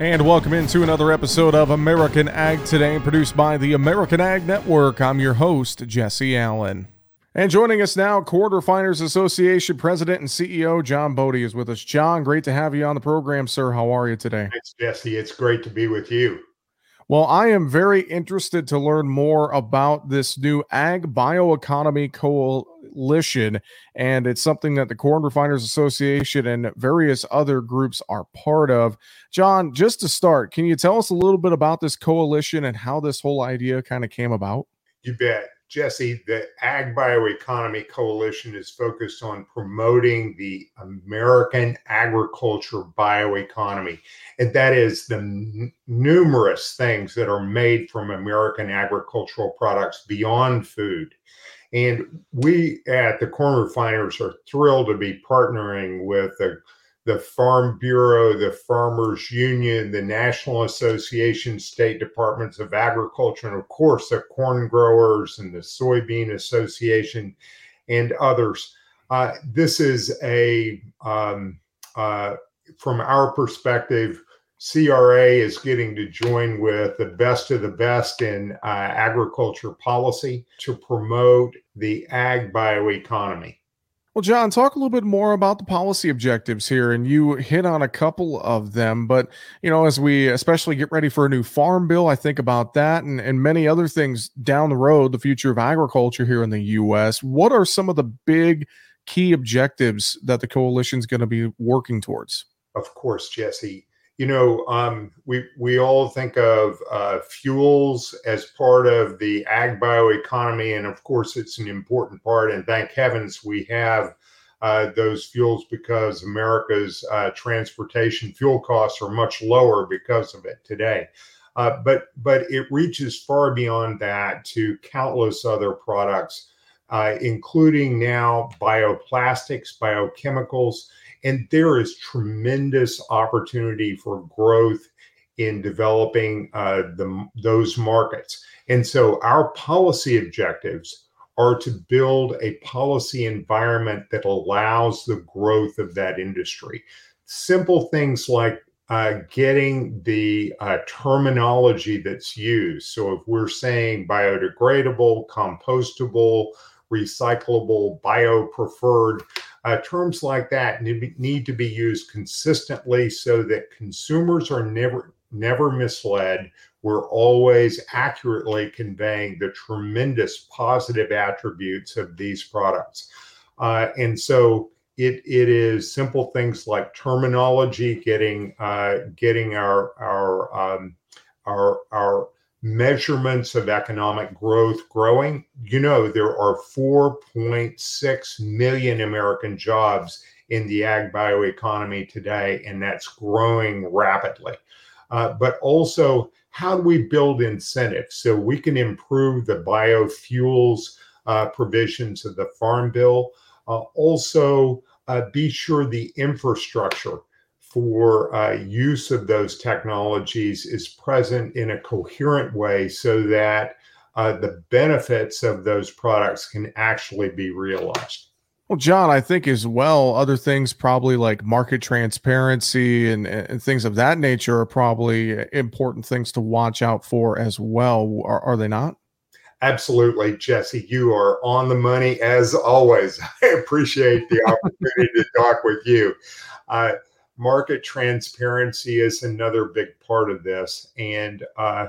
And welcome into another episode of American Ag Today, produced by the American Ag Network. I'm your host, Jesse Allen. And joining us now, Corn Refiners Association President and CEO John Bode is with us. John, great to have you on the program, sir. How are you today? Thanks, Jesse. It's great to be with you. Well, I am very interested to learn more about this new Ag Bioeconomy Coalition, and it's something that the Corn Refiners Association and various other groups are part of. John, just to start, can you tell us a little bit about this coalition and how this whole idea kind of came about? You bet. Jesse, the Ag Bioeconomy Coalition is focused on promoting the American agriculture bioeconomy. And that is the n- numerous things that are made from American agricultural products beyond food. And we at the Corn Refiners are thrilled to be partnering with the the Farm Bureau, the Farmers Union, the National Association, State Departments of Agriculture, and of course the corn growers and the Soybean Association and others. Uh, this is a, um, uh, from our perspective, CRA is getting to join with the best of the best in uh, agriculture policy to promote the ag bioeconomy. Well, John, talk a little bit more about the policy objectives here. And you hit on a couple of them, but you know, as we especially get ready for a new farm bill, I think about that and, and many other things down the road, the future of agriculture here in the US. What are some of the big key objectives that the coalition is going to be working towards? Of course, Jesse you know, um, we we all think of uh, fuels as part of the ag bioeconomy, and of course, it's an important part. And thank heavens we have uh, those fuels because America's uh, transportation fuel costs are much lower because of it today. Uh, but but it reaches far beyond that to countless other products, uh, including now bioplastics, biochemicals and there is tremendous opportunity for growth in developing uh, the, those markets. And so our policy objectives are to build a policy environment that allows the growth of that industry. Simple things like uh, getting the uh, terminology that's used. So if we're saying biodegradable, compostable, recyclable, bio preferred, uh, terms like that need, to be used consistently so that consumers are never never misled. We're always accurately conveying the tremendous positive attributes of these products. Uh, and so it, it is simple things like terminology, getting uh, getting our our um, our our measurements of economic growth growing. You know, there are 4.6 million American jobs in the ag bioeconomy today, and that's growing rapidly. Uh, but also, how do we build incentives so we can improve the biofuels uh, provisions of the Farm Bill? Uh, also, uh, be sure the infrastructure for uh, use of those technologies is present in a coherent way so that uh, the benefits of those products can actually be realized. Well, John, I think as well, other things probably like market transparency and, and things of that nature are probably important things to watch out for as well. Are, are they not? Absolutely, Jesse. You are on the money as always. I appreciate the opportunity to talk with you. Uh, market transparency is another big part of this. And, uh,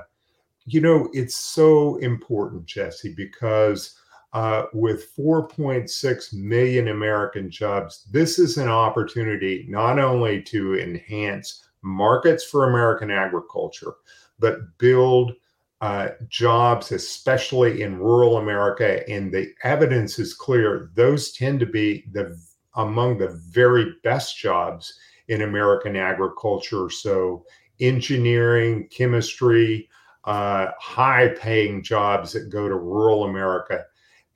you know, it's so important, Jesse, because uh, with 4.6 million American jobs, this is an opportunity not only to enhance markets for American agriculture, but build uh, jobs, especially in rural America. And the evidence is clear; those tend to be the among the very best jobs in American agriculture. So, engineering, chemistry, uh, high paying jobs that go to rural America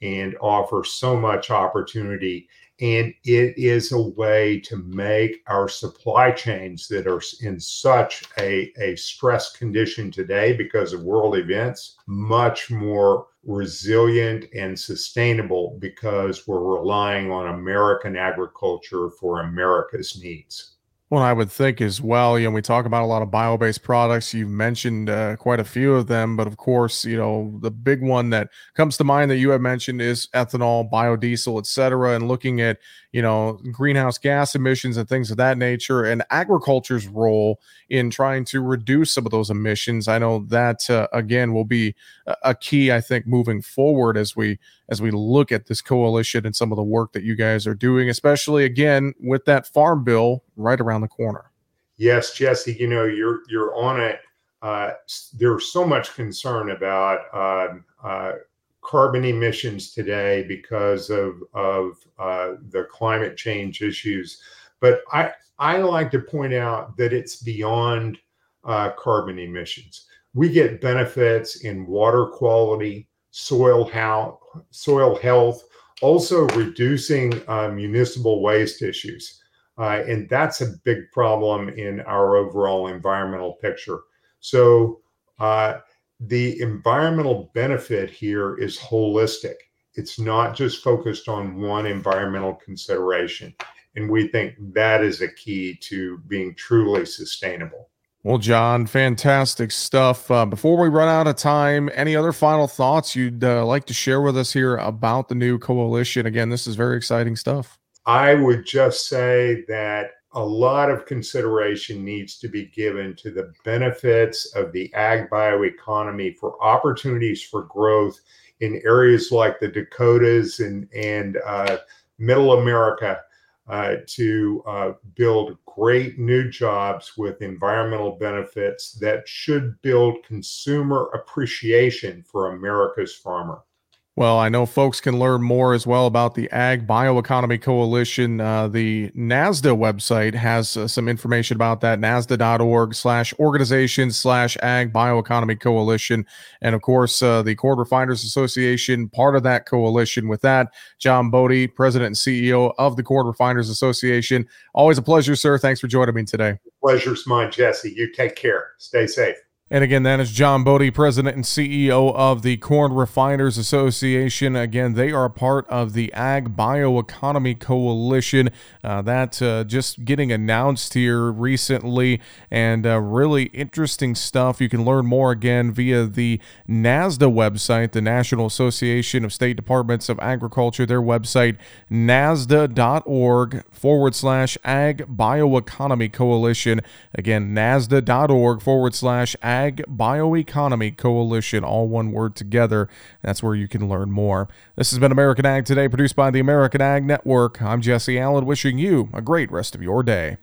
and offer so much opportunity. And it is a way to make our supply chains that are in such a, a stress condition today because of world events much more resilient and sustainable because we're relying on American agriculture for America's needs. Well, I would think as well. You know, we talk about a lot of bio-based products. You've mentioned uh, quite a few of them, but of course, you know, the big one that comes to mind that you have mentioned is ethanol, biodiesel, et cetera, and looking at you know greenhouse gas emissions and things of that nature, and agriculture's role in trying to reduce some of those emissions. I know that uh, again will be a key, I think, moving forward as we as we look at this coalition and some of the work that you guys are doing, especially again with that farm bill right around the corner. Yes, Jesse, you know, you're you're on it. Uh, there's so much concern about uh, uh, carbon emissions today because of of uh, the climate change issues. But I I like to point out that it's beyond uh, carbon emissions. We get benefits in water quality, soil health, soil health, also reducing uh, municipal waste issues. Uh, and that's a big problem in our overall environmental picture. So uh, the environmental benefit here is holistic. It's not just focused on one environmental consideration. And we think that is a key to being truly sustainable. Well, John, fantastic stuff. Uh, before we run out of time, any other final thoughts you'd uh, like to share with us here about the new coalition? Again, this is very exciting stuff. I would just say that a lot of consideration needs to be given to the benefits of the ag bioeconomy for opportunities for growth in areas like the Dakotas and, and uh, Middle America uh, to uh, build great new jobs with environmental benefits that should build consumer appreciation for America's farmer. Well, I know folks can learn more as well about the Ag Bioeconomy Coalition. Uh, the NASDA website has uh, some information about that, nasda.org slash organization slash Ag Bioeconomy Coalition. And of course, uh, the Corn Refiners Association, part of that coalition with that. John Bode, President and CEO of the Corn Refiners Association. Always a pleasure, sir. Thanks for joining me today. Pleasure's mine, Jesse. You take care. Stay safe. And again, that is John Bode, President and CEO of the Corn Refiners Association. Again, they are part of the Ag Bioeconomy Coalition. Uh, that uh, just getting announced here recently, and uh, really interesting stuff. You can learn more again via the NASDA website, the National Association of State Departments of Agriculture, their website, nasda.org forward slash Ag Bioeconomy Coalition. Again, nasda.org forward slash Ag Ag Bioeconomy Coalition, all one word together. That's where you can learn more. This has been American Ag Today, produced by the American Ag Network. I'm Jesse Allen, wishing you a great rest of your day.